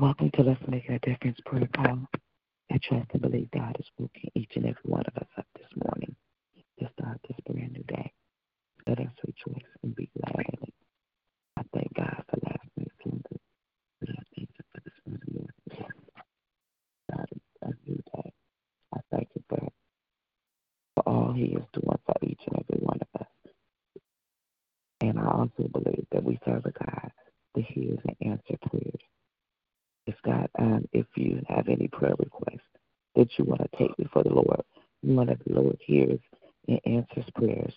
Welcome to Let's Make a Difference Prayer Call. I trust and believe God is working each and every one of us up this morning to start this brand new day. Let us rejoice and be glad in it. I thank God for last night's slumber. And I thank you for this morning. God is a new day. I thank you for, for all He is doing for each and every one of us. And I also believe that we serve a God that hears and answers prayers. If God, um, if you have any prayer requests that you want to take before the Lord, you want that the Lord hears and answers prayers,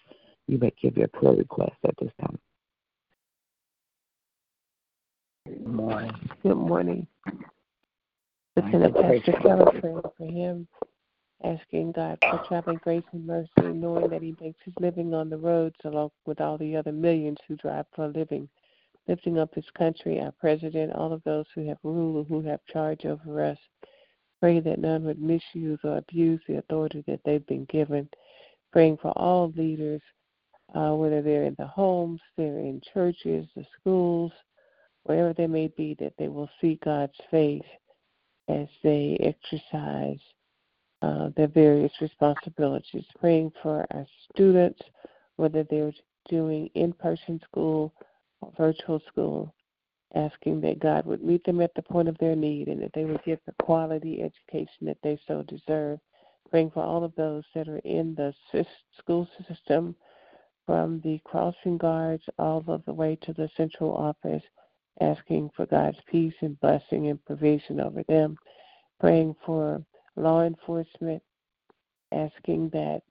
you may give your prayer request at this time. Good morning. Good morning. Lieutenant Pastor Keller praying for him, asking God for traveling grace and mercy, knowing that he makes his living on the roads along with all the other millions who drive for a living lifting up his country, our president, all of those who have rule or who have charge over us. Pray that none would misuse or abuse the authority that they've been given. Praying for all leaders, uh, whether they're in the homes, they're in churches, the schools, wherever they may be, that they will see God's face as they exercise uh, their various responsibilities. Praying for our students, whether they're doing in person school or virtual school, asking that God would meet them at the point of their need and that they would get the quality education that they so deserve. Praying for all of those that are in the school system, from the crossing guards all of the way to the central office, asking for God's peace and blessing and provision over them. Praying for law enforcement, asking that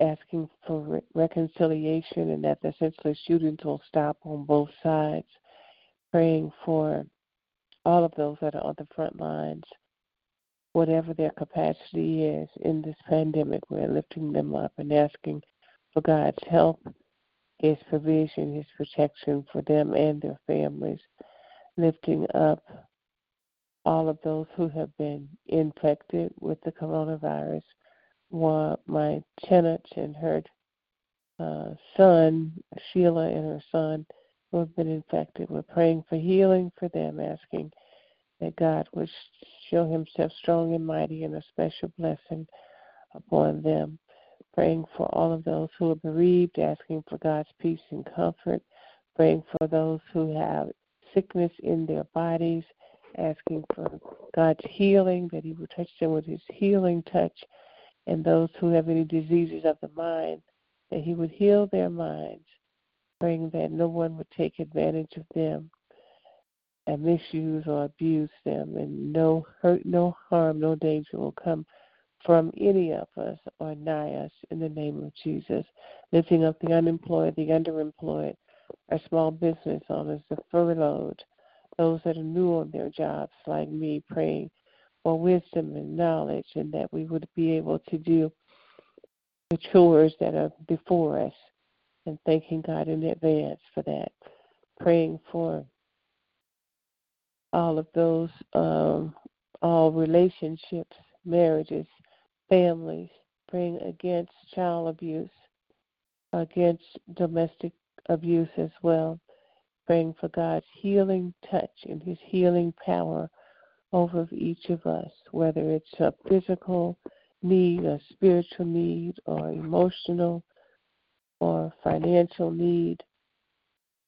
asking for re- reconciliation and that the senseless shootings will stop on both sides. Praying for all of those that are on the front lines, whatever their capacity is in this pandemic, we're lifting them up and asking for God's help, His provision, His protection for them and their families. Lifting up all of those who have been infected with the coronavirus my tenant and her uh, son, Sheila and her son, who have been infected. We're praying for healing for them, asking that God would show himself strong and mighty and a special blessing upon them. Praying for all of those who are bereaved, asking for God's peace and comfort. Praying for those who have sickness in their bodies, asking for God's healing, that He would touch them with His healing touch and those who have any diseases of the mind, that He would heal their minds, praying that no one would take advantage of them and misuse or abuse them, and no hurt, no harm, no danger will come from any of us or nigh us in the name of Jesus. Lifting up the unemployed, the underemployed, our small business owners, the furloughed, those that are new on their jobs like me, praying for wisdom and knowledge, and that we would be able to do the chores that are before us, and thanking God in advance for that. Praying for all of those, um, all relationships, marriages, families, praying against child abuse, against domestic abuse as well. Praying for God's healing touch and His healing power over each of us, whether it's a physical need, a spiritual need, or emotional or financial need.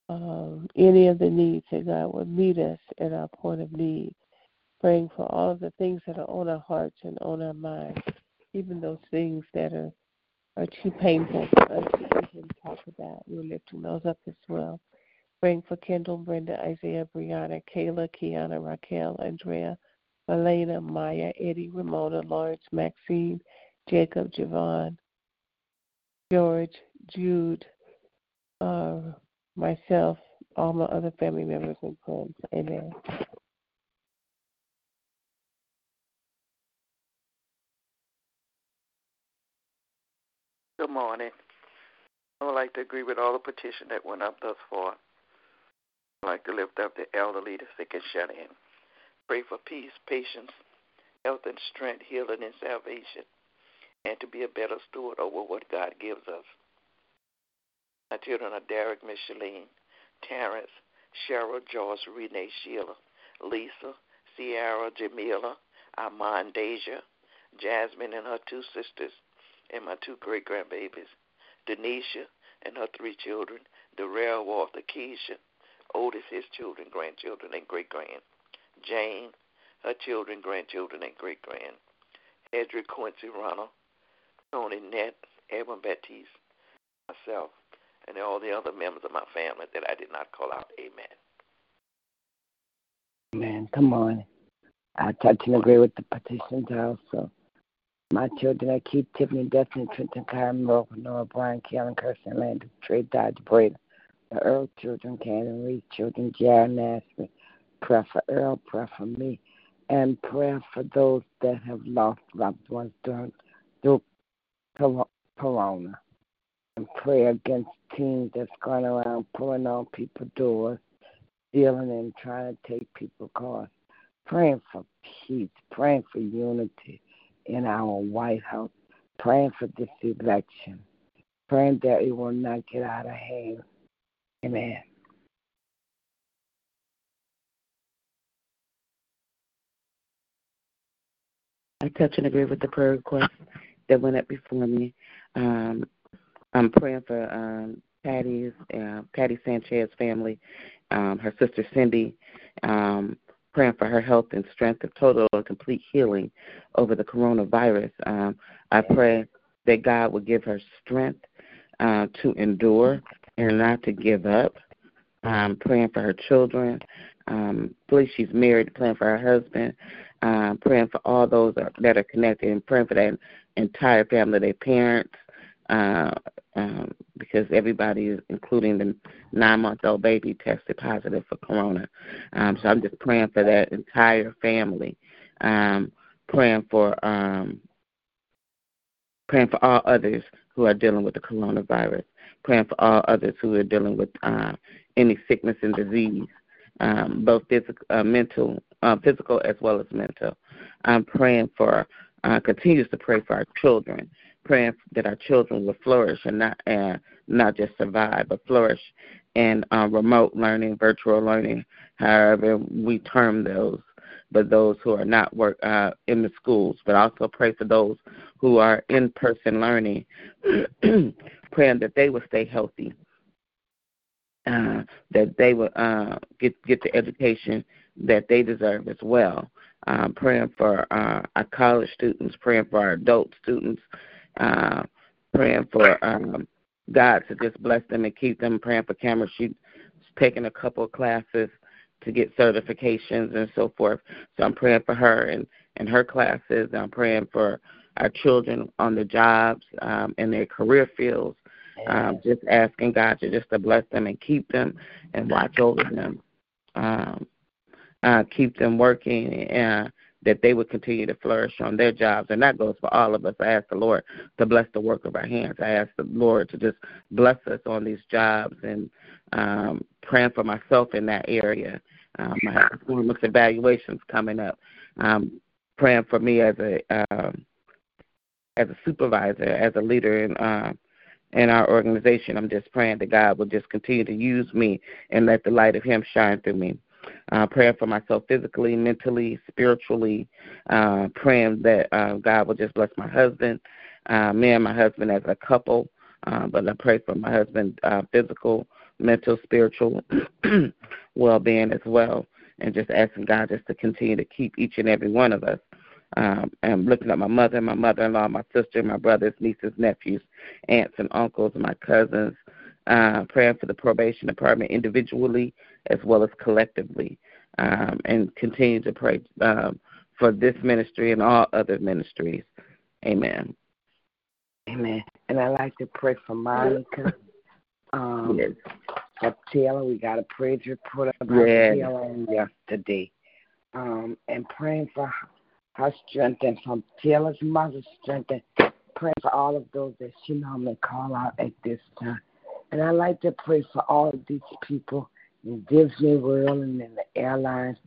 Um, any of the needs that God would meet us at our point of need. Praying for all of the things that are on our hearts and on our minds, even those things that are are too painful for us to even talk about. We're lifting those up as well. Praying for Kendall, Brenda, Isaiah, Brianna, Kayla, Kiana, Raquel, Andrea, Elena, Maya, Eddie, Ramona, Lawrence, Maxine, Jacob, Javon, George, Jude, uh, myself, all my other family members and friends. Amen. Good morning. I would like to agree with all the petition that went up thus far. I'd like to lift up the elderly, the sick, and shut in. Pray for peace, patience, health, and strength, healing, and salvation, and to be a better steward over what God gives us. My children are Derek, Micheline, Terrence, Cheryl, Joyce, Renee, Sheila, Lisa, Sierra, Jamila, Armand, Deja, Jasmine and her two sisters, and my two great grandbabies, Denisha and her three children, Darrell, Walter, Keisha, Otis, his children, grandchildren, and great grand, Jane, her children, grandchildren, and great grand, Edric, Quincy, Ronald, Tony, Nett, Edwin, Baptiste, myself, and all the other members of my family that I did not call out. Amen. Amen. Come on. I touch and agree with the petitions also. My children are Keith, Tiffany, Destiny, Trenton, Kyron, Morgan, Noah, Brian, Karen, Kirsten, Landon, Trey, Dodge, Breda. The Earl children, Cannon, Reed children, Jared, Nashville. Prayer for Earl, prayer for me, and prayer for those that have lost loved ones during through Corona. And pray against teens that's going around pulling on people's doors, stealing and trying to take people's cars. Praying for peace, praying for unity in our White House, praying for this election, praying that it will not get out of hand. Amen. I touch and agree with the prayer request that went up before me. Um, I'm praying for um, Patty's, uh, Patty Sanchez family, um, her sister Cindy, um, praying for her health and strength of total and complete healing over the coronavirus. Um, I pray that God will give her strength uh, to endure and not to give up. Um, praying for her children. Um, believe she's married, praying for her husband, um, praying for all those that are connected, and praying for that entire family, their parents, uh, um, because everybody, including the nine-month-old baby, tested positive for corona. Um, so I'm just praying for that entire family, um, praying for um, praying for all others who are dealing with the coronavirus, praying for all others who are dealing with uh, any sickness and disease, um, both physical, uh, mental, uh, physical as well as mental. I'm praying for, uh, continues to pray for our children praying that our children will flourish and not not just survive, but flourish in uh, remote learning, virtual learning, however we term those. But those who are not work uh, in the schools, but also pray for those who are in person learning, praying that they will stay healthy, uh, that they will uh, get get the education that they deserve as well. Um, praying for uh, our college students, praying for our adult students, uh, praying for um, God to just bless them and keep them, praying for Cameron. She's taking a couple of classes to get certifications and so forth. So I'm praying for her and, and her classes. I'm praying for our children on the jobs um, in their career fields. Um, just asking God to just to bless them and keep them and watch over them. Um, uh, keep them working and that they would continue to flourish on their jobs. And that goes for all of us. I ask the Lord to bless the work of our hands. I ask the Lord to just bless us on these jobs and um, praying for myself in that area. Um, I have performance evaluations coming up. Um, praying for me as a um, as a supervisor, as a leader in uh, in our organization. I'm just praying that God will just continue to use me and let the light of Him shine through me. Uh, praying for myself physically, mentally, spiritually, uh, praying that uh, God will just bless my husband, uh, me and my husband as a couple. Uh, but I pray for my husband, uh, physical, mental, spiritual well being as well. And just asking God just to continue to keep each and every one of us um, I'm looking at my mother, my mother-in-law, my sister, my brothers, nieces, nephews, aunts and uncles, my cousins. Uh, praying for the probation department individually as well as collectively, um, and continue to pray um, for this ministry and all other ministries. Amen. Amen. And I like to pray for Monica. Um, yes. For Taylor, we got a praise report about yes. Taylor yesterday. Um, and praying for her strength and from Taylor's mother's strength and pray for all of those that she normally call out at this time. And I like to pray for all of these people Disney World and in the airlines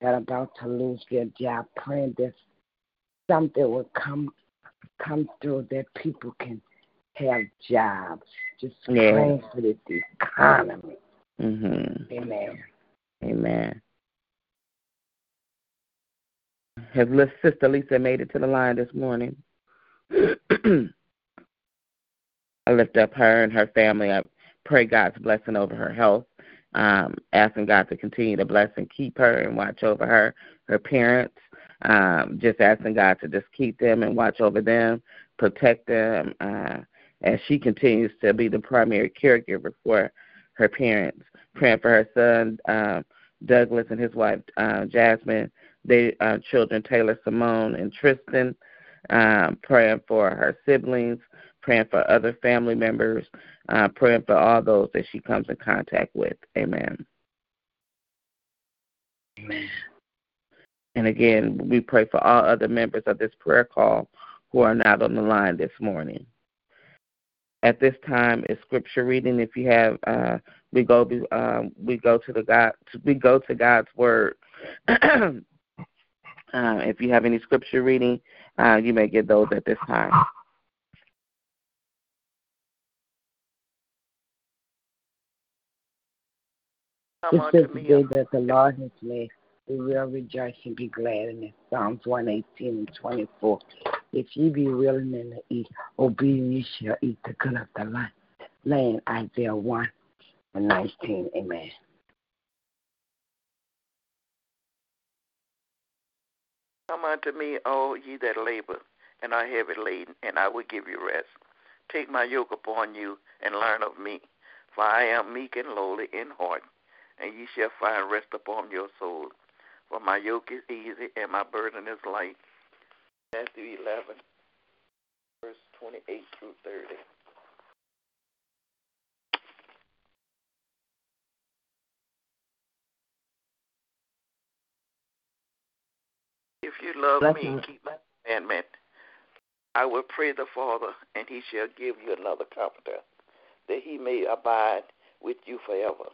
that are about to lose their job, praying that something will come come through that people can have jobs. Just yeah. praying for the economy. Mm-hmm. Amen. Amen. Has Sister Lisa made it to the line this morning? I lift up her and her family. I pray God's blessing over her health. Um, asking God to continue to bless and keep her and watch over her, her parents. Um, just asking God to just keep them and watch over them, protect them, uh, as she continues to be the primary caregiver for her parents. Praying for her son, um, Douglas, and his wife, uh, Jasmine, their uh, children, Taylor Simone and Tristan, um, praying for her siblings, praying for other family members, uh, praying for all those that she comes in contact with. Amen. Amen. And again, we pray for all other members of this prayer call who are not on the line this morning. At this time is scripture reading. If you have, uh, we go um, we go to the God we go to God's word Uh, if you have any scripture reading, uh, you may get those at this time. This is the day that the Lord has made. We will rejoice and be glad in it. Psalms 118 and 24. If ye be willing and eat, obedient ye shall eat the good of the land. Land Isaiah 1 and 19. Amen. Come unto me, all ye that labor and are heavy laden, and I will give you rest. Take my yoke upon you and learn of me, for I am meek and lowly in heart, and ye shall find rest upon your soul. For my yoke is easy and my burden is light. Matthew 11, verse 28 through 30. If you love Bless me, me, keep my commandment. I will pray the Father, and he shall give you another comforter, that he may abide with you forever.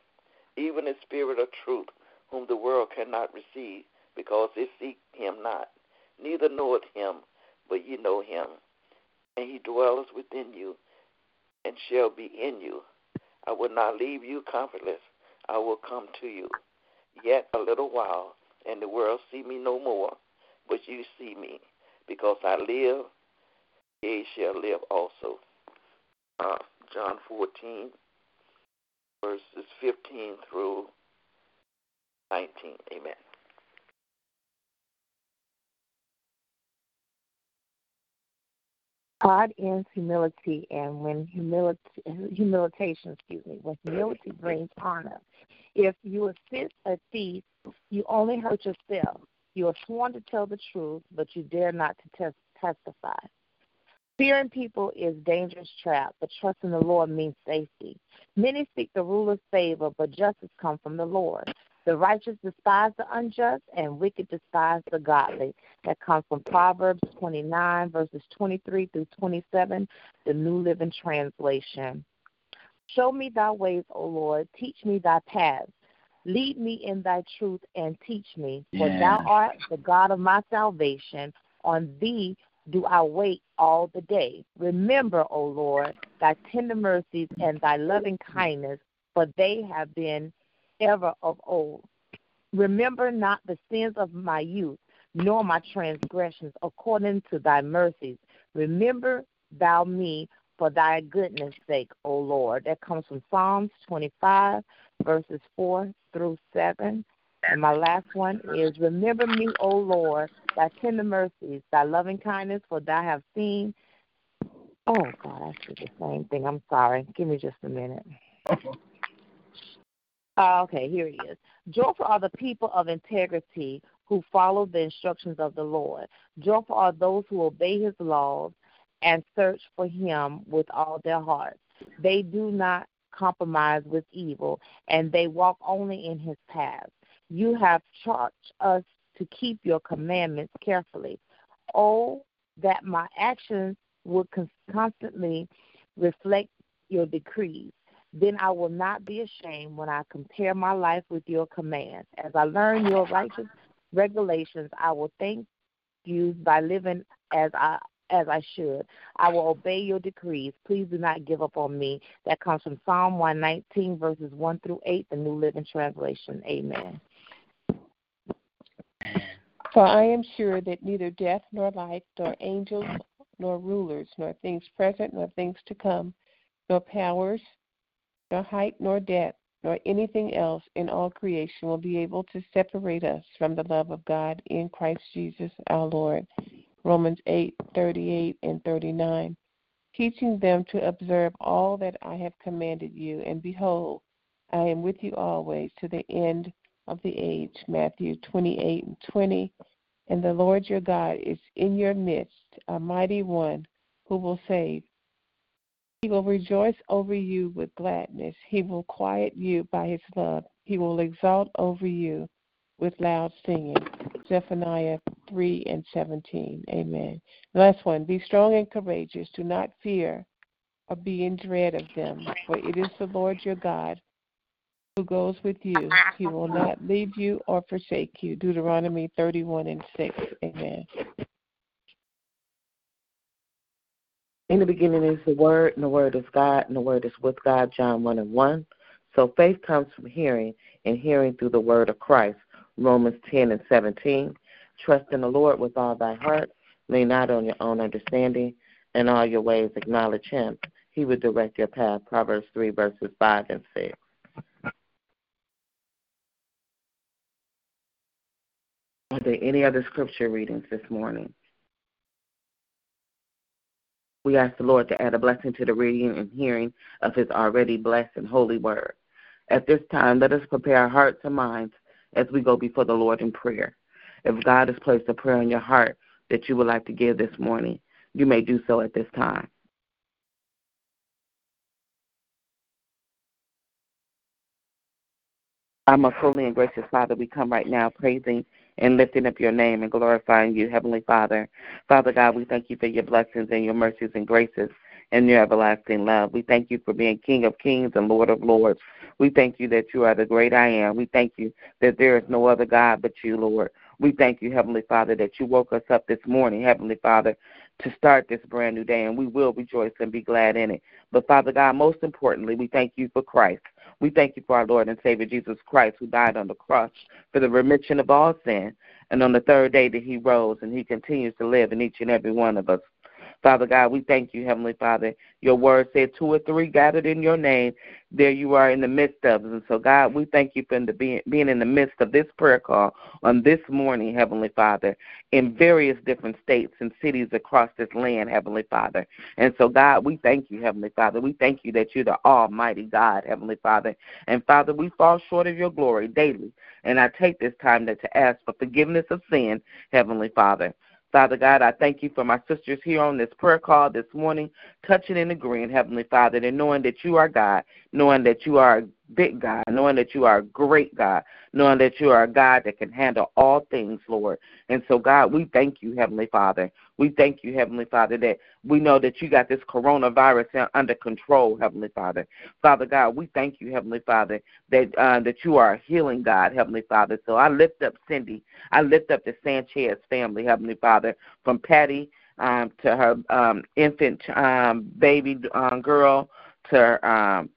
Even the Spirit of truth, whom the world cannot receive, because it seek him not, neither knoweth him, but ye know him. And he dwelleth within you, and shall be in you. I will not leave you comfortless. I will come to you. Yet a little while, and the world see me no more but you see me. Because I live, ye shall live also. Uh, John 14, verses 15 through 19. Amen. God ends humility, and when humility, humiliation, excuse me, when humility brings honor. If you assist a thief, you only hurt yourself. You are sworn to tell the truth, but you dare not to tes- testify. Fearing people is dangerous trap, but trusting the Lord means safety. Many seek the ruler's favor, but justice comes from the Lord. The righteous despise the unjust, and wicked despise the godly. That comes from Proverbs 29, verses 23 through 27, the New Living Translation. Show me thy ways, O Lord. Teach me thy paths. Lead me in thy truth and teach me, for thou art the God of my salvation. On thee do I wait all the day. Remember, O Lord, thy tender mercies and thy loving kindness, for they have been ever of old. Remember not the sins of my youth, nor my transgressions, according to thy mercies. Remember thou me for thy goodness sake, O Lord. That comes from Psalms 25, verses 4 through 7. And my last one is Remember me, O Lord, thy tender mercies, thy loving kindness, for thou have seen. Oh, God, I said the same thing. I'm sorry. Give me just a minute. Uh, okay, here it is. Joyful are the people of integrity who follow the instructions of the Lord. Joyful are those who obey his laws and search for him with all their hearts. They do not compromise with evil, and they walk only in his paths. You have charged us to keep your commandments carefully. Oh, that my actions would constantly reflect your decrees. Then I will not be ashamed when I compare my life with your commands. As I learn your righteous regulations, I will thank you by living as I as I should. I will obey your decrees. Please do not give up on me. That comes from Psalm 119, verses 1 through 8, the New Living Translation. Amen. For I am sure that neither death nor life, nor angels, nor rulers, nor things present, nor things to come, nor powers, nor height, nor depth, nor anything else in all creation will be able to separate us from the love of God in Christ Jesus our Lord. Romans 8:38 and 39, teaching them to observe all that I have commanded you, and behold, I am with you always to the end of the age. Matthew 28 and 20. And the Lord your God is in your midst, a mighty one who will save. He will rejoice over you with gladness. He will quiet you by his love. He will exalt over you with loud singing. Zephaniah 3 and 17. Amen. Last one. Be strong and courageous. Do not fear or be in dread of them, for it is the Lord your God who goes with you. He will not leave you or forsake you. Deuteronomy 31 and 6. Amen. In the beginning is the Word, and the Word is God, and the Word is with God, John 1 and 1. So faith comes from hearing, and hearing through the Word of Christ, Romans 10 and 17. Trust in the Lord with all thy heart. Lean not on your own understanding. In all your ways acknowledge him. He will direct your path. Proverbs 3, verses 5 and 6. Are there any other scripture readings this morning? We ask the Lord to add a blessing to the reading and hearing of his already blessed and holy word. At this time, let us prepare our hearts and minds as we go before the Lord in prayer. If God has placed a prayer on your heart that you would like to give this morning, you may do so at this time. Our most holy and gracious Father, we come right now praising and lifting up your name and glorifying you, Heavenly Father. Father God, we thank you for your blessings and your mercies and graces and your everlasting love. We thank you for being King of kings and Lord of lords. We thank you that you are the great I am. We thank you that there is no other God but you, Lord. We thank you, Heavenly Father, that you woke us up this morning, Heavenly Father, to start this brand new day, and we will rejoice and be glad in it. But, Father God, most importantly, we thank you for Christ. We thank you for our Lord and Savior Jesus Christ, who died on the cross for the remission of all sin. And on the third day that he rose, and he continues to live in each and every one of us. Father God, we thank you, Heavenly Father. Your word said two or three gathered in your name. There you are in the midst of us. And so, God, we thank you for being, being in the midst of this prayer call on this morning, Heavenly Father, in various different states and cities across this land, Heavenly Father. And so, God, we thank you, Heavenly Father. We thank you that you're the Almighty God, Heavenly Father. And, Father, we fall short of your glory daily. And I take this time to, to ask for forgiveness of sin, Heavenly Father. Father God, I thank you for my sisters here on this prayer call this morning, touching and agreeing, Heavenly Father, and knowing that you are God, knowing that you are big God, knowing that you are a great God, knowing that you are a God that can handle all things, Lord. And so, God, we thank you, Heavenly Father. We thank you, Heavenly Father, that we know that you got this coronavirus under control, Heavenly Father. Father God, we thank you, Heavenly Father, that uh, that you are a healing God, Heavenly Father. So I lift up Cindy. I lift up the Sanchez family, Heavenly Father, from Patty um, to her um, infant um, baby um, girl, to um,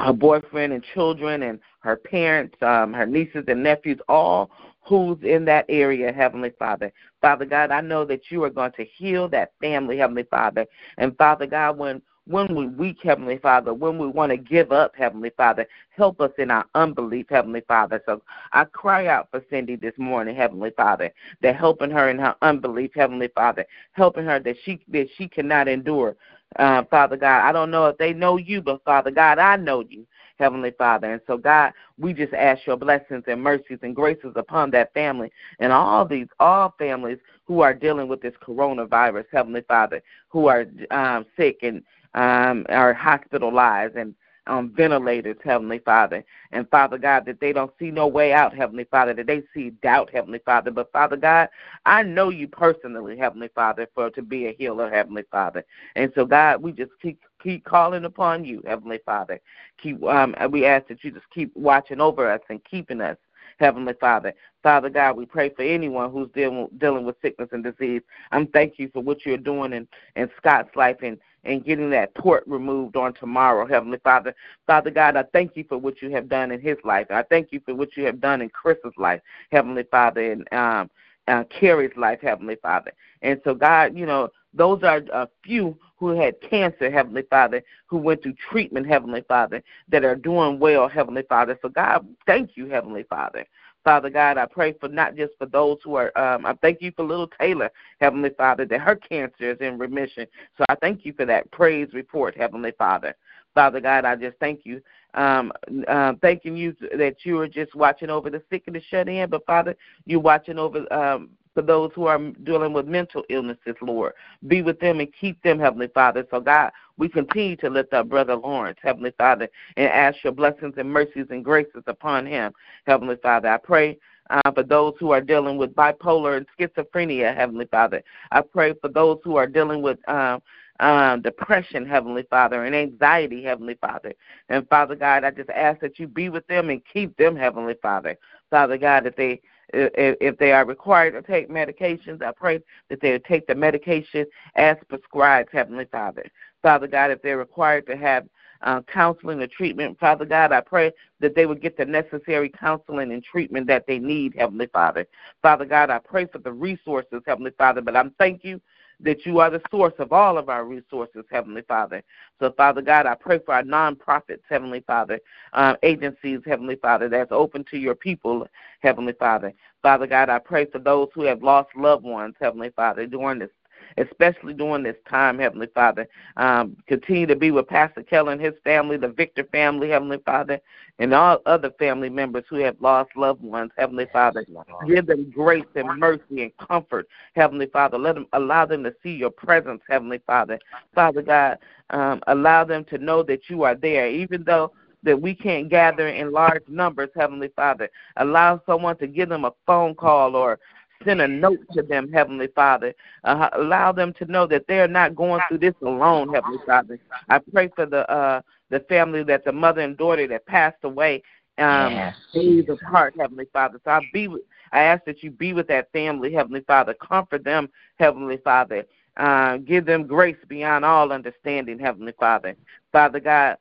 her boyfriend and children, and her parents, um, her nieces and nephews, all who's in that area, Heavenly Father. Father God, I know that you are going to heal that family, Heavenly Father. And Father God, when when we're weak, Heavenly Father, when we want to give up, Heavenly Father, help us in our unbelief, Heavenly Father. So I cry out for Cindy this morning, Heavenly Father, that helping her in her unbelief, Heavenly Father, helping her that she that she cannot endure. Uh, Father God, I don't know if they know you, but Father God, I know you. Heavenly Father. And so, God, we just ask your blessings and mercies and graces upon that family and all these, all families who are dealing with this coronavirus, Heavenly Father, who are um, sick and um, are hospitalized and um, ventilators, Heavenly Father. And Father God, that they don't see no way out, Heavenly Father, that they see doubt, Heavenly Father. But Father God, I know you personally, Heavenly Father, for to be a healer, Heavenly Father. And so God, we just keep keep calling upon you, Heavenly Father. Keep um we ask that you just keep watching over us and keeping us. Heavenly Father. Father God, we pray for anyone who's dealing, dealing with sickness and disease. I'm thank you for what you're doing in, in Scott's life and and getting that port removed on tomorrow, Heavenly Father. Father God, I thank you for what you have done in his life. I thank you for what you have done in Chris's life, Heavenly Father, and um, uh, Carrie's life, Heavenly Father. And so, God, you know, those are a few who had cancer, Heavenly Father, who went through treatment, Heavenly Father, that are doing well, Heavenly Father. So, God, thank you, Heavenly Father. Father God, I pray for not just for those who are, um, I thank you for little Taylor, Heavenly Father, that her cancer is in remission. So I thank you for that praise report, Heavenly Father. Father God, I just thank you, um, uh, thanking you that you are just watching over the sick and the shut in, but Father, you're watching over um, for those who are dealing with mental illnesses, Lord. Be with them and keep them, Heavenly Father. So, God, we continue to lift up Brother Lawrence, Heavenly Father, and ask your blessings and mercies and graces upon him, Heavenly Father. I pray uh, for those who are dealing with bipolar and schizophrenia, Heavenly Father. I pray for those who are dealing with um, um, depression, Heavenly Father, and anxiety, Heavenly Father. And Father God, I just ask that you be with them and keep them, Heavenly Father. Father God, that they if they are required to take medications, I pray that they take the medication as prescribed, Heavenly Father. Father God, if they're required to have uh, counseling or treatment, Father God, I pray that they would get the necessary counseling and treatment that they need, Heavenly Father. Father God, I pray for the resources, Heavenly Father, but I'm thank you that you are the source of all of our resources, Heavenly Father. So, Father God, I pray for our nonprofits, Heavenly Father, um, agencies, Heavenly Father, that's open to your people, Heavenly Father. Father God, I pray for those who have lost loved ones, Heavenly Father, during this especially during this time, Heavenly Father. Um, continue to be with Pastor Keller and his family, the Victor family, Heavenly Father, and all other family members who have lost loved ones, Heavenly Father. Give them grace and mercy and comfort, Heavenly Father. Let them allow them to see your presence, Heavenly Father. Father God, um, allow them to know that you are there, even though that we can't gather in large numbers, Heavenly Father. Allow someone to give them a phone call or send a note to them, Heavenly Father. Uh, allow them to know that they're not going through this alone, Heavenly Father. I pray for the uh, the family that the mother and daughter that passed away um yes. days apart, Heavenly Father. So I be with, I ask that you be with that family, Heavenly Father. Comfort them, Heavenly Father. Uh, give them grace beyond all understanding, Heavenly Father. Father God,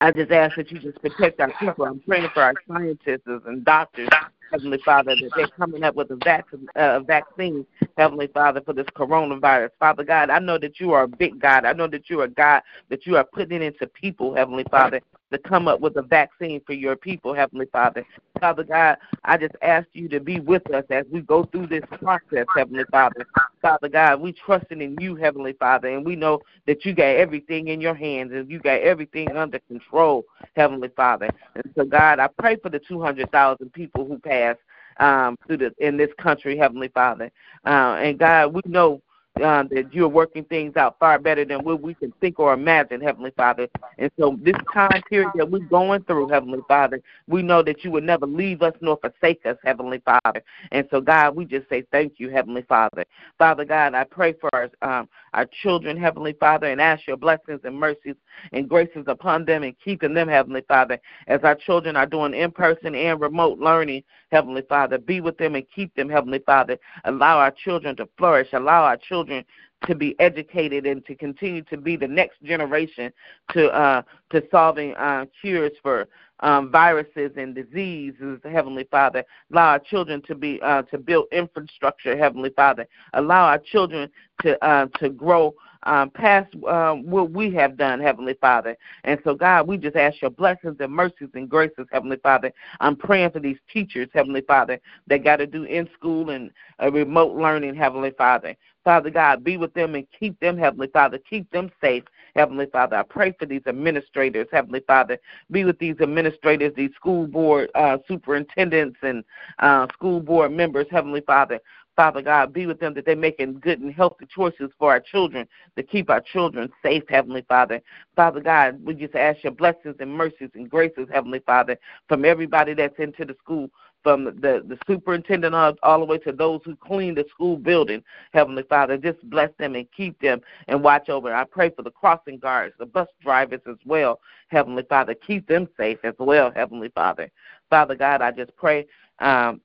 I just ask that you just protect our people. I'm praying for our scientists and doctors Heavenly Father, that they're coming up with a vac- uh, vaccine, Heavenly Father, for this coronavirus. Father God, I know that you are a big God. I know that you are a God that you are putting it into people, Heavenly Father, to come up with a vaccine for your people, Heavenly Father. Father God, I just ask you to be with us as we go through this process, Heavenly Father. Father God, we trusting in you, Heavenly Father, and we know that you got everything in your hands and you got everything under control, Heavenly Father. And so, God, I pray for the 200,000 people who passed um, through the, in this country, Heavenly Father. Uh, and God, we know uh, that you're working things out far better than what we can think or imagine, Heavenly Father. And so this time period that we're going through, Heavenly Father, we know that you would never leave us nor forsake us, Heavenly Father. And so, God, we just say thank you, Heavenly Father. Father God, I pray for our, um, our children, Heavenly Father, and ask your blessings and mercies and graces upon them and keeping them, Heavenly Father, as our children are doing in person and remote learning, Heavenly Father. Be with them and keep them, Heavenly Father. Allow our children to flourish. Allow our children to be educated and to continue to be the next generation to uh, to solving uh, cures for um, viruses and diseases, Heavenly Father. Allow our children to be uh, to build infrastructure, Heavenly Father. Allow our children to uh, to grow um, past um, what we have done, Heavenly Father. And so, God, we just ask your blessings and mercies and graces, Heavenly Father. I'm praying for these teachers, Heavenly Father, that got to do in school and uh, remote learning, Heavenly Father. Father God, be with them and keep them, Heavenly Father. Keep them safe, Heavenly Father. I pray for these administrators, Heavenly Father. Be with these administrators, these school board uh, superintendents, and uh, school board members, Heavenly Father. Father God, be with them that they're making good and healthy choices for our children to keep our children safe, Heavenly Father. Father God, we just ask your blessings and mercies and graces, Heavenly Father, from everybody that's into the school, from the, the superintendent all, all the way to those who clean the school building, Heavenly Father. Just bless them and keep them and watch over. I pray for the crossing guards, the bus drivers as well, Heavenly Father. Keep them safe as well, Heavenly Father. Father God, I just pray um,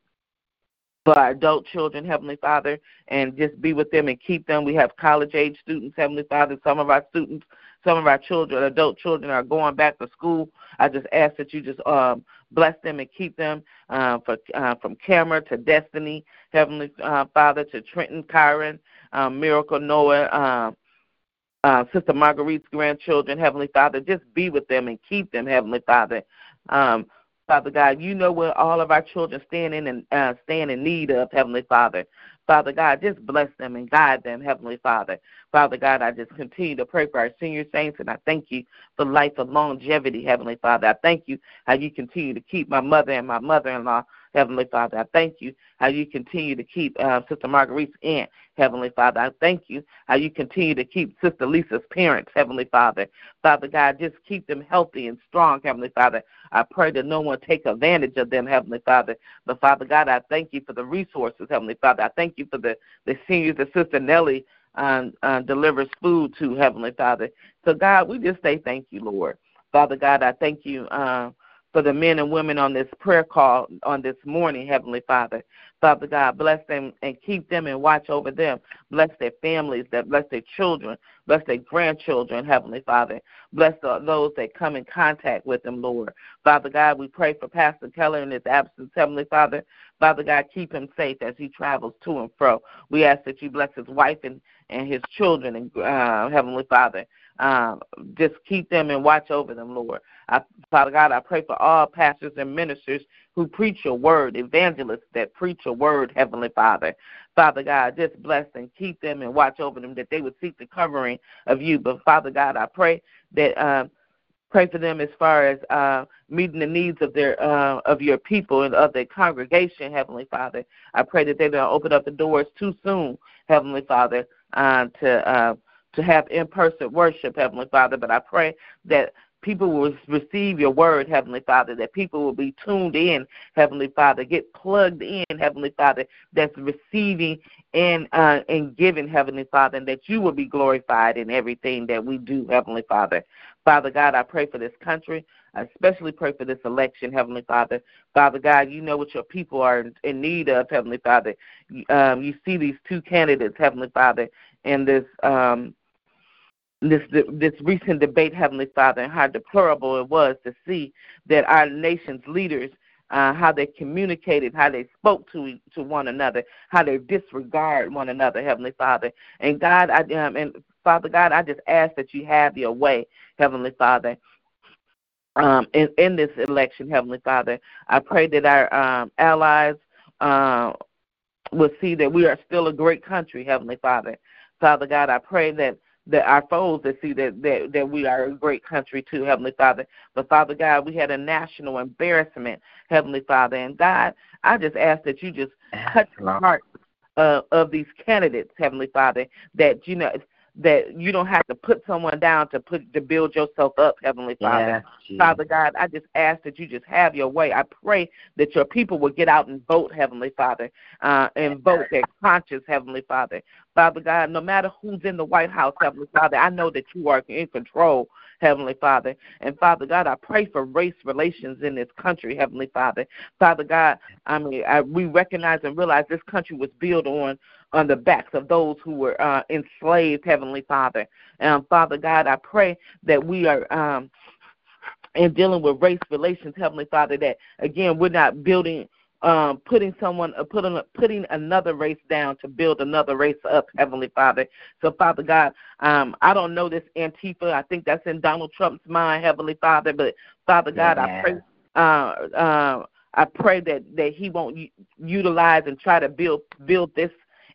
for our adult children, Heavenly Father, and just be with them and keep them. We have college age students, Heavenly Father. Some of our students, some of our children, adult children, are going back to school. I just ask that you just um, bless them and keep them uh, for, uh, from Cameron to Destiny, Heavenly uh, Father, to Trenton, Kyron, um, Miracle, Noah. Uh, uh, Sister Marguerite's grandchildren, Heavenly Father, just be with them and keep them, Heavenly Father. Um, Father God. You know what all of our children stand in and uh, stand in need of, Heavenly Father. Father God, just bless them and guide them, Heavenly Father. Father God, I just continue to pray for our senior saints, and I thank you for life of longevity, Heavenly Father. I thank you how you continue to keep my mother and my mother-in-law Heavenly Father. I thank you how you continue to keep uh, Sister Marguerite's aunt, Heavenly Father. I thank you how you continue to keep Sister Lisa's parents, Heavenly Father. Father God, just keep them healthy and strong, Heavenly Father. I pray that no one take advantage of them, Heavenly Father. But Father God, I thank you for the resources, Heavenly Father. I thank you for the, the seniors that Sister Nellie uh, uh, delivers food to, Heavenly Father. So God, we just say thank you, Lord. Father God, I thank you. Uh, for the men and women on this prayer call on this morning, Heavenly Father. Father God, bless them and keep them and watch over them. Bless their families, that bless their children, bless their grandchildren, Heavenly Father. Bless the, those that come in contact with them, Lord. Father God, we pray for Pastor Keller in his absence, Heavenly Father. Father God, keep him safe as he travels to and fro. We ask that you bless his wife and, and his children, and uh, Heavenly Father. Um, just keep them and watch over them, Lord. I, Father God, I pray for all pastors and ministers who preach your word, evangelists that preach your word, Heavenly Father. Father God, just bless and keep them and watch over them that they would seek the covering of you. But Father God, I pray that um, pray for them as far as uh, meeting the needs of their uh, of your people and of their congregation, Heavenly Father. I pray that they don't open up the doors too soon, Heavenly Father, uh, to uh, to have in person worship, Heavenly Father. But I pray that people will receive your word, Heavenly Father, that people will be tuned in, Heavenly Father, get plugged in, Heavenly Father, that's receiving and uh, and giving, Heavenly Father, and that you will be glorified in everything that we do, Heavenly Father. Father God, I pray for this country. I especially pray for this election, Heavenly Father. Father God, you know what your people are in need of, Heavenly Father. Um, you see these two candidates, Heavenly Father, in this um, this this recent debate, Heavenly Father, and how deplorable it was to see that our nation's leaders, uh, how they communicated, how they spoke to to one another, how they disregard one another, Heavenly Father. And God, I um, and Father God, I just ask that you have your way, Heavenly Father. Um, in, in this election, Heavenly Father, I pray that our um, allies uh, will see that we are still a great country, Heavenly Father. Father God, I pray that that our foes that see that, that that we are a great country too, Heavenly Father. But Father God, we had a national embarrassment, Heavenly Father. And God, I just ask that you just touch the heart uh, of these candidates, Heavenly Father, that you know that you don't have to put someone down to put to build yourself up, Heavenly Father. Yes, Father God, I just ask that you just have your way. I pray that your people will get out and vote, Heavenly Father, uh, and vote their conscience, Heavenly Father. Father God, no matter who's in the White House, Heavenly Father, I know that you are in control, Heavenly Father. And Father God, I pray for race relations in this country, Heavenly Father. Father God, I mean, I, we recognize and realize this country was built on on the backs of those who were uh, enslaved, Heavenly Father. Um, Father God, I pray that we are um, in dealing with race relations, Heavenly Father, that again we're not building um, putting someone uh, putting putting another race down to build another race up, Heavenly Father. So, Father God, um, I don't know this Antifa. I think that's in Donald Trump's mind, Heavenly Father. But Father God, yeah. I pray. Uh, uh, I pray that that he won't u- utilize and try to build build this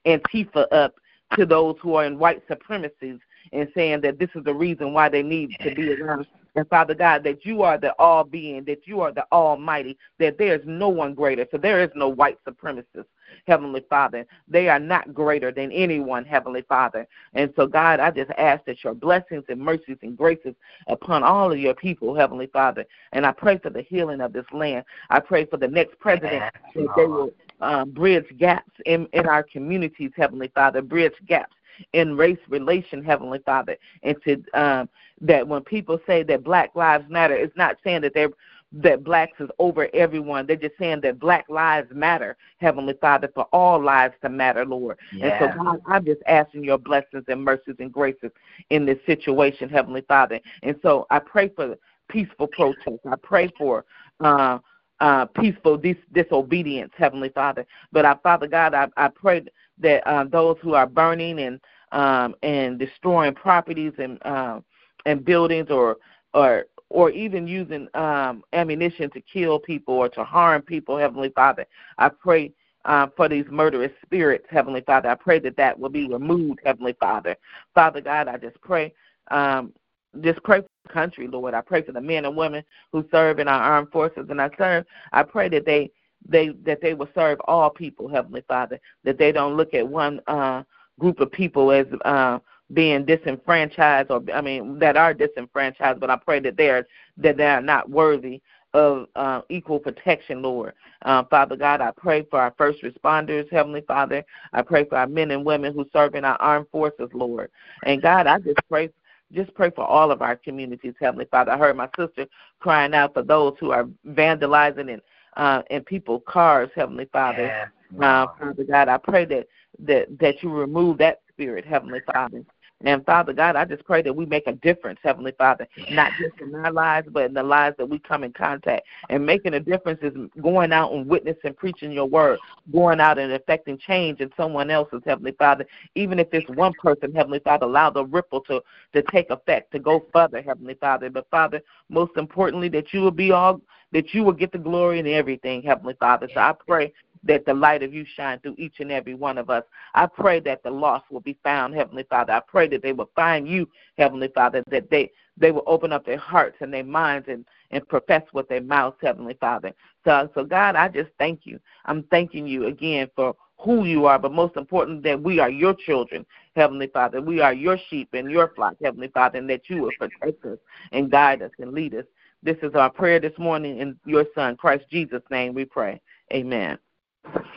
Antifa up to those who are in white supremacies and saying that this is the reason why they need to be around. And Father God, that you are the all being, that you are the almighty, that there is no one greater. So there is no white supremacist, Heavenly Father. They are not greater than anyone, Heavenly Father. And so, God, I just ask that your blessings and mercies and graces upon all of your people, Heavenly Father. And I pray for the healing of this land. I pray for the next president that they will um, bridge gaps in, in our communities, Heavenly Father, bridge gaps in race relation, Heavenly Father, and to um, that when people say that Black Lives Matter, it's not saying that they're that blacks is over everyone. They're just saying that black lives matter, Heavenly Father, for all lives to matter, Lord. Yeah. And so, God, I'm just asking your blessings and mercies and graces in this situation, Heavenly Father. And so I pray for peaceful protest. I pray for uh, uh, peaceful dis- disobedience, Heavenly Father. But I, Father God, I, I pray that uh, those who are burning and um, and destroying properties and uh, and buildings, or or or even using um, ammunition to kill people or to harm people, Heavenly Father, I pray. Uh, for these murderous spirits, Heavenly Father. I pray that that will be removed, Heavenly Father. Father God, I just pray um, just pray for the country, Lord. I pray for the men and women who serve in our armed forces, and I serve. I pray that they they that they will serve all people, Heavenly Father. That they don't look at one uh, group of people as uh, being disenfranchised, or I mean that are disenfranchised. But I pray that they are that they are not worthy of uh, equal protection, Lord. Uh, Father God, I pray for our first responders, Heavenly Father. I pray for our men and women who serve in our armed forces, Lord. And God, I just pray just pray for all of our communities, Heavenly Father. I heard my sister crying out for those who are vandalizing and uh, in people's cars, Heavenly Father. Yeah. Uh, Father God, I pray that that that you remove that spirit, Heavenly Father. And Father God, I just pray that we make a difference, Heavenly Father, not just in our lives, but in the lives that we come in contact. And making a difference is going out and witnessing, preaching your word, going out and affecting change in someone else's, Heavenly Father. Even if it's one person, Heavenly Father, allow the ripple to, to take effect, to go further, Heavenly Father. But Father, most importantly, that you will be all, that you will get the glory in everything, Heavenly Father. So I pray that the light of you shine through each and every one of us. I pray that the lost will be found, Heavenly Father. I pray that they will find you, Heavenly Father, that they they will open up their hearts and their minds and, and profess with their mouths, Heavenly Father. So, so God, I just thank you. I'm thanking you again for who you are, but most important that we are your children, Heavenly Father. We are your sheep and your flock, Heavenly Father, and that you will protect us and guide us and lead us. This is our prayer this morning in your Son, Christ Jesus' name we pray. Amen.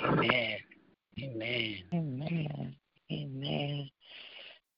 Amen. Amen. Amen. Amen.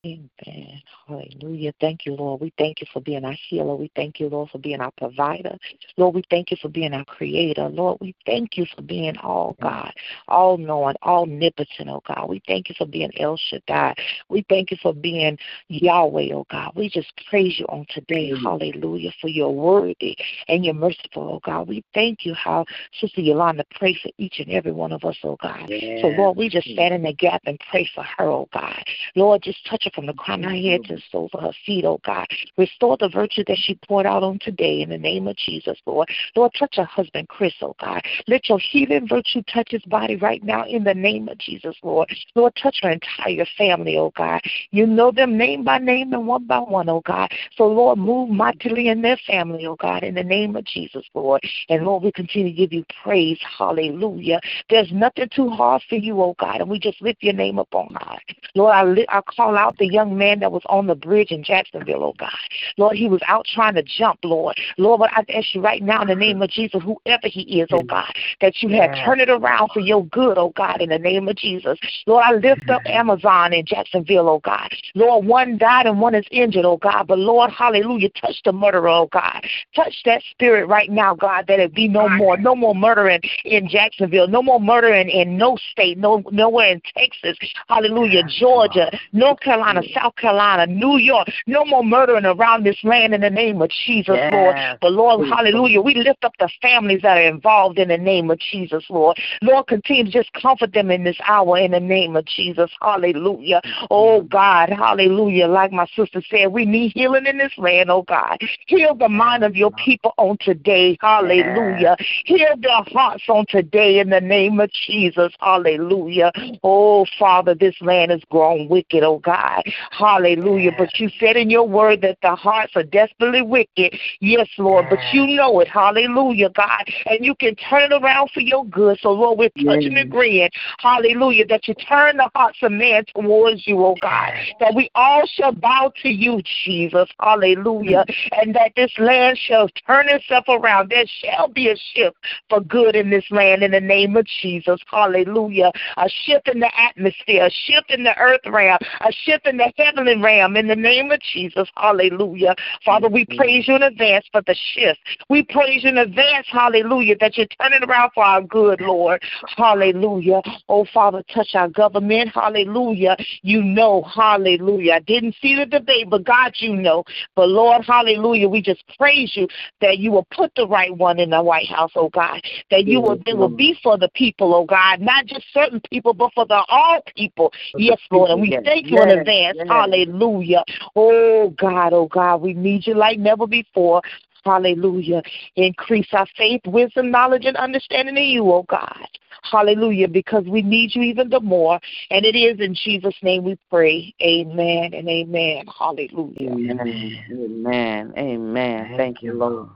Amen. Hallelujah. Thank you, Lord. We thank you for being our healer. We thank you, Lord, for being our provider. Lord, we thank you for being our creator. Lord, we thank you for being all God, all knowing, all omnipotent, oh God. We thank you for being El Shaddai. We thank you for being Yahweh, oh God. We just praise you on today. Hallelujah. For your worthy and your merciful, oh God. We thank you how Sister Yolanda pray for each and every one of us, oh God. So Lord, we just stand in the gap and pray for her, oh God. Lord, just touch her from the crown of her head to the soles of her feet, oh God. Restore the virtue that she poured out on today in the name of Jesus, Lord. Lord, touch her husband, Chris, oh God. Let your healing virtue touch his body right now in the name of Jesus, Lord. Lord, touch her entire family, oh God. You know them name by name and one by one, oh God. So, Lord, move mightily in their family, oh God, in the name of Jesus, Lord. And Lord, we continue to give you praise. Hallelujah. There's nothing too hard for you, oh God, and we just lift your name up on high. Lord, I, li- I call out the young man that was on the bridge in Jacksonville, oh God. Lord, he was out trying to jump, Lord. Lord, but I ask you right now in the name of Jesus, whoever he is, oh God, that you have turned it around for your good, oh God, in the name of Jesus. Lord, I lift up Amazon in Jacksonville, oh God. Lord, one died and one is injured, oh God. But Lord, hallelujah, touch the murderer, oh God. Touch that spirit right now, God, that it be no more, no more murdering in Jacksonville, no more murdering in no state, no nowhere in Texas, hallelujah, Georgia, North Carolina, South Carolina, New York, no more murdering around this land in the name of Jesus, yes. Lord. But Lord, hallelujah, we lift up the families that are involved in the name of Jesus, Lord. Lord, continue to just comfort them in this hour in the name of Jesus, hallelujah. Oh God, hallelujah. Like my sister said, we need healing in this land, oh God. Heal the mind of your people on today, hallelujah. Heal their hearts on today in the name of Jesus, hallelujah. Oh Father, this land is grown wicked, oh God, hallelujah. But you said in your word that the hearts are desperately wicked. Yes, Lord, but you know it, hallelujah, God. And you can turn it around for your good. So, Lord, we're touching and agreeing, hallelujah, that you turn the hearts of man towards you, oh God. That we all shall bow to you, Jesus, hallelujah. And that this land shall turn itself around. There shall be a shift for good in this land in the name of Jesus, hallelujah. A shift in the atmosphere, a shift in the earth realm, a shift in the heavenly realm in the name of Jesus, hallelujah. Father, we praise you in advance for the shift. We praise you in advance, hallelujah, that you're turning around for our good, Lord. Hallelujah. Oh, Father, touch our government. Hallelujah. You know, hallelujah. I didn't see the debate, but God, you know. But Lord, hallelujah, we just praise you that you will put the right one in the White House, oh God. That you will, it will be for the people, oh God. Not just certain people, but for the all people. Yes, Lord. And we thank you in advance. Hallelujah. Oh God, oh God, we need you like never before. Hallelujah. Increase our faith, wisdom, knowledge, and understanding in you, oh God. Hallelujah, because we need you even the more. And it is in Jesus' name we pray. Amen and amen. Hallelujah. Amen. Amen. Amen. Thank you, Lord.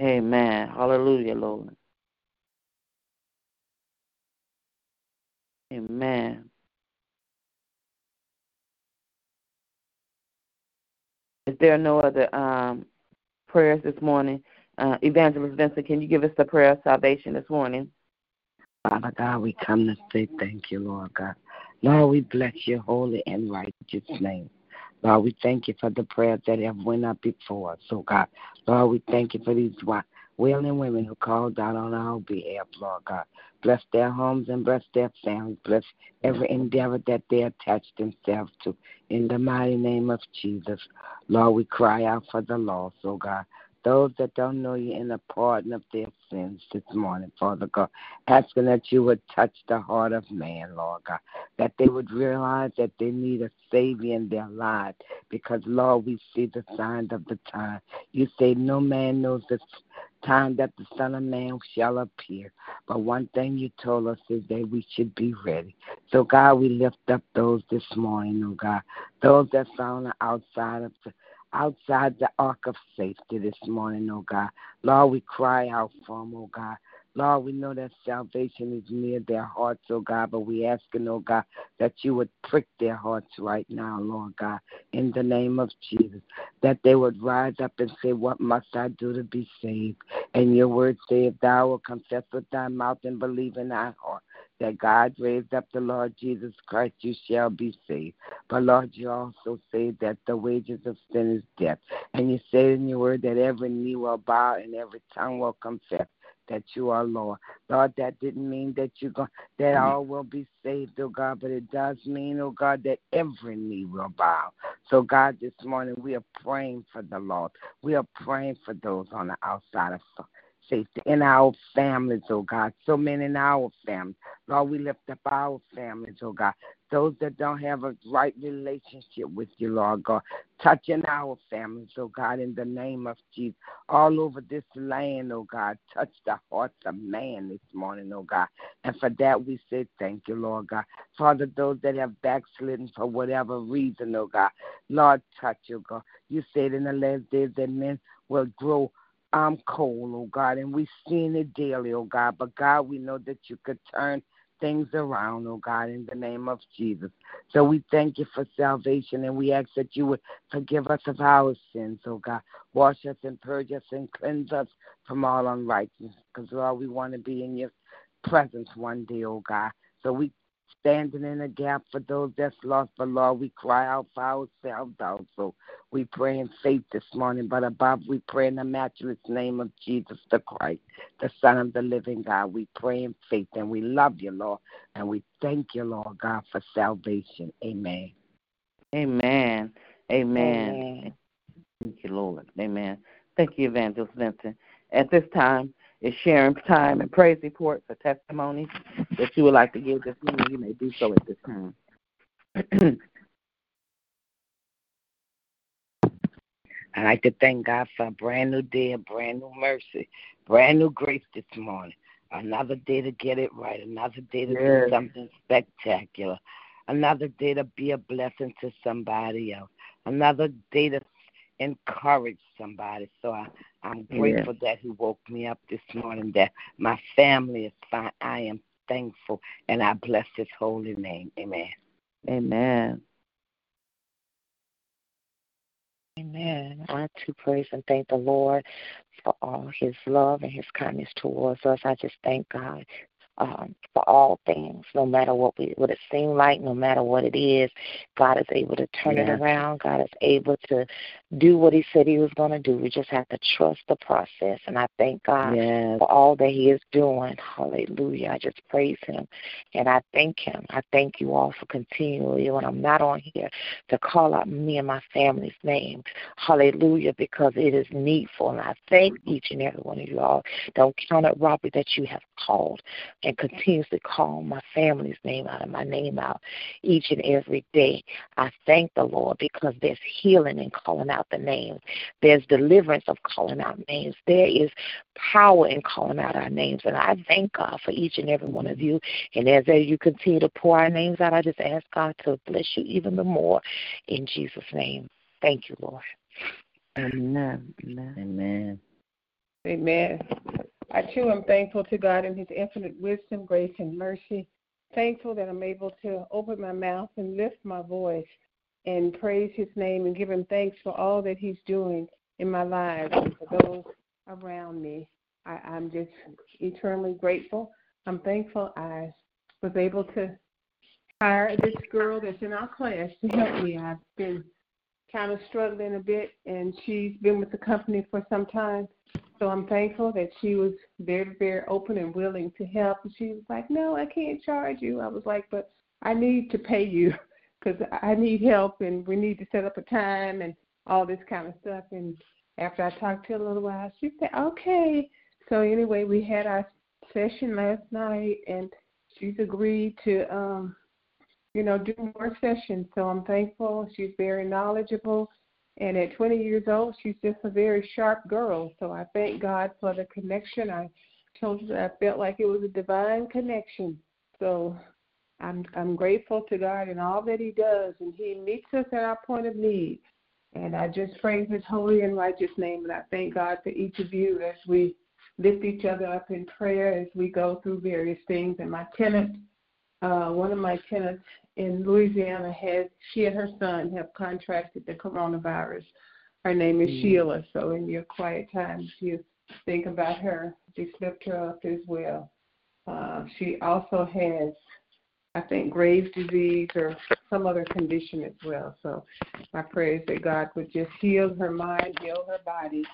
Amen. Hallelujah, Lord. Amen. Is there are no other um, prayers this morning. Uh, Evangelist Vincent, can you give us the prayer of salvation this morning? Father God, we come to say thank you, Lord God. Lord, we bless your holy and righteous name. Lord, we thank you for the prayers that have went up before us, oh God. Lord, we thank you for these willing women who called out on our behalf, Lord God. Bless their homes and bless their families. Bless every endeavor that they attach themselves to. In the mighty name of Jesus, Lord, we cry out for the lost, oh God. Those that don't know you in the pardon of their sins this morning, Father God, asking that you would touch the heart of man, Lord God, that they would realize that they need a Savior in their lives because, Lord, we see the signs of the time. You say no man knows the time that the Son of Man shall appear. But one thing you told us is that we should be ready. So, God, we lift up those this morning, oh God, those that found outside of the outside the ark of safety this morning, oh God. Lord, we cry out for them, oh God. Lord, we know that salvation is near their hearts, oh God, but we ask, oh God, that you would prick their hearts right now, Lord God, in the name of Jesus, that they would rise up and say, What must I do to be saved? And your word say, If thou wilt confess with thy mouth and believe in thy heart that God raised up the Lord Jesus Christ, you shall be saved. But Lord, you also say that the wages of sin is death. And you say in your word that every knee will bow and every tongue will confess that you are Lord. Lord, that didn't mean that you go that mm. all will be saved, oh God, but it does mean, oh God, that every knee will bow. So God, this morning we are praying for the Lord. We are praying for those on the outside of safety in our families, oh God. So many in our families. Lord, we lift up our families, oh God. Those that don't have a right relationship with you, Lord God. Touching our families, oh God, in the name of Jesus. All over this land, oh God. Touch the hearts of man this morning, oh God. And for that we say thank you, Lord God. Father, those that have backslidden for whatever reason, oh God. Lord, touch you, God. You said in the last days that men will grow um cold, oh God, and we seeing it daily, oh God. But God, we know that you could turn things around, oh God, in the name of Jesus. So we thank you for salvation and we ask that you would forgive us of our sins, oh God. Wash us and purge us and cleanse us from all unrighteousness. Because, Lord, we want to be in your presence one day, oh God. So we standing in a gap for those that's lost. But Lord, we cry out for ourselves also. We pray in faith this morning, but above we pray in the matchless name of Jesus the Christ, the Son of the living God. We pray in faith and we love you, Lord, and we thank you, Lord God, for salvation. Amen. Amen. Amen. Amen. Thank you, Lord. Amen. Thank you, Evangelist Vincent. At this time, is sharing time and praise reports or testimonies that you would like to give this morning, you may do so at this time. I'd like to thank God for a brand new day, a brand new mercy, brand new grace this morning. Another day to get it right, another day to yes. do something spectacular, another day to be a blessing to somebody else, another day to encourage somebody. So I, I'm grateful yeah. that He woke me up this morning, that my family is fine. I am thankful, and I bless His holy name. Amen. Amen. Amen. I want to praise and thank the Lord for all his love and his kindness towards us. I just thank God um, for all things, no matter what we what it seems like, no matter what it is. God is able to turn it around. God is able to do what He said He was going to do. We just have to trust the process. And I thank God for all that He is doing. Hallelujah. I just praise Him and I thank Him. I thank you all for continually when I'm not on here to call out me and my family's name. Hallelujah, because it is needful. And I thank each and every one of you all. Don't count it robbery that you have called and continuously call my family's name out and my name out each and every day. I thank the Lord because there's healing in calling out the names. There's deliverance of calling out names. There is power in calling out our names. And I thank God for each and every one of you. And as you continue to pour our names out, I just ask God to bless you even the more in Jesus' name. Thank you, Lord. Amen. Amen. Amen. Amen. I too am thankful to God in His infinite wisdom, grace, and mercy. Thankful that I'm able to open my mouth and lift my voice and praise His name and give Him thanks for all that He's doing in my life and for those around me. I, I'm just eternally grateful. I'm thankful I was able to hire this girl that's in our class to help me. I've been kind of struggling a bit, and she's been with the company for some time. So I'm thankful that she was very, very open and willing to help. And she was like, "No, I can't charge you." I was like, "But I need to pay you because I need help, and we need to set up a time and all this kind of stuff." And after I talked to her a little while, she said, "Okay." So anyway, we had our session last night, and she's agreed to, um, you know, do more sessions. So I'm thankful. She's very knowledgeable and at 20 years old, she's just a very sharp girl. So I thank God for the connection. I told her I felt like it was a divine connection. So I'm I'm grateful to God and all that He does, and He meets us at our point of need. And I just praise His holy and righteous name, and I thank God for each of you as we lift each other up in prayer as we go through various things. And my tenant, uh, one of my tenants in Louisiana has she and her son have contracted the coronavirus. Her name is mm. Sheila. So in your quiet times, you think about her. Just lift her up as well. Uh, she also has, I think, Graves' disease or some other condition as well. So my prayer is that God would just heal her mind, heal her body,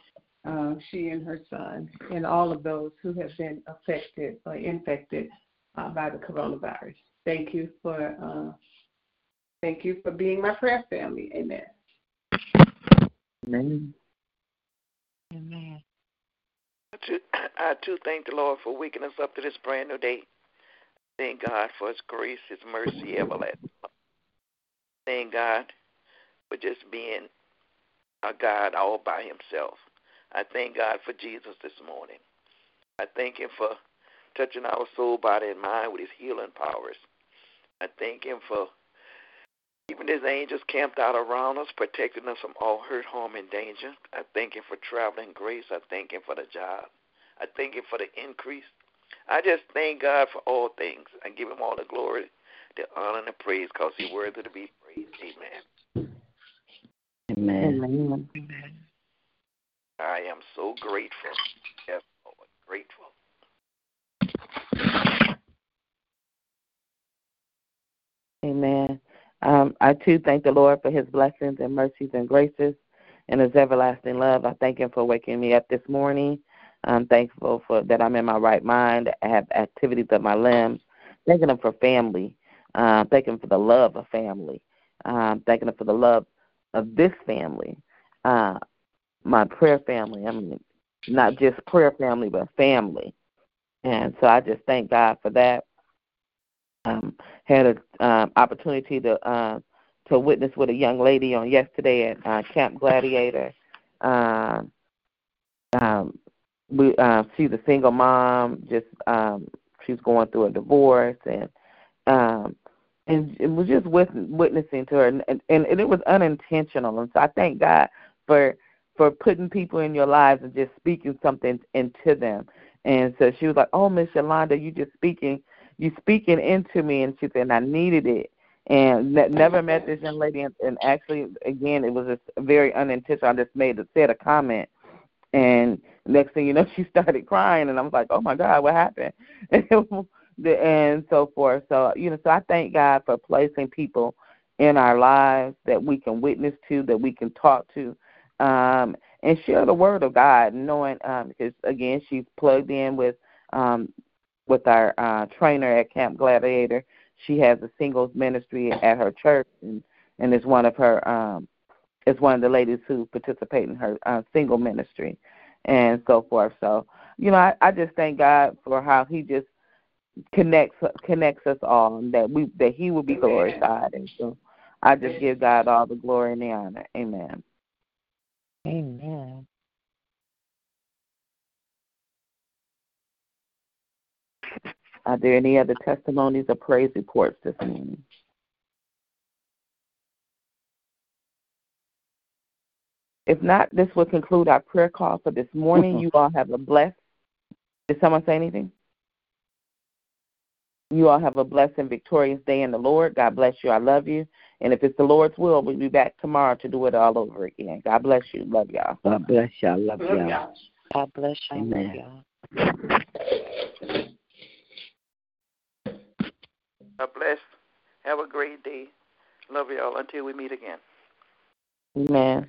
uh, she and her son, and all of those who have been affected or infected uh, by the coronavirus. Thank you for uh, thank you for being my prayer family. Amen. Amen. Amen. I too thank the Lord for waking us up to this brand new day. Thank God for His grace, His mercy, everlasting. Thank God for just being a God all by Himself. I thank God for Jesus this morning. I thank Him for touching our soul, body, and mind with His healing powers. I thank Him for even His angels camped out around us, protecting us from all hurt, harm, and danger. I thank Him for traveling grace. I thank Him for the job. I thank Him for the increase. I just thank God for all things. I give Him all the glory, the honor, and the praise because He's worthy to be praised. Amen. Amen. Amen. I am so grateful. Yes, Lord, grateful. Amen. Um, I too thank the Lord for his blessings and mercies and graces and his everlasting love. I thank him for waking me up this morning. I'm thankful for that I'm in my right mind. I have activities of my limbs. Thanking him for family. Uh, thanking him for the love of family. Um, thanking him for the love of this family, uh, my prayer family. I mean, not just prayer family, but family. And so I just thank God for that. Um, had an um, opportunity to uh, to witness with a young lady on yesterday at uh, Camp Gladiator. Uh, um, we uh, she's a single mom. Just um, she's going through a divorce, and um, and it was just with, witnessing to her, and, and and it was unintentional. And so I thank God for for putting people in your lives and just speaking something into them. And so she was like, "Oh, Miss Yolanda, you just speaking, you speaking into me." And she said, and "I needed it." And ne- never met this young lady, and, and actually, again, it was just very unintentional. I just made said a comment, and next thing you know, she started crying, and I was like, "Oh my God, what happened?" and so forth. So you know, so I thank God for placing people in our lives that we can witness to, that we can talk to, um, and share the word of God, knowing um, because again, she's plugged in with um, with our uh, trainer at Camp Gladiator. She has a singles ministry at her church, and and is one of her um, is one of the ladies who participate in her uh, single ministry, and so forth. So you know, I, I just thank God for how He just connects connects us all, and that we that He will be glorified. And so, I just give God all the glory and the honor. Amen. Amen. Are there any other testimonies or praise reports this morning? If not, this will conclude our prayer call for this morning. Mm-hmm. You all have a blessed. Did someone say anything? You all have a blessed and victorious day in the Lord. God bless you. I love you. And if it's the Lord's will, we'll be back tomorrow to do it all over again. God bless you. Love y'all. God bless y'all. Love, love y'all. y'all. God bless you. Amen. Love y'all. God bless. Have a great day. Love y'all until we meet again. Amen.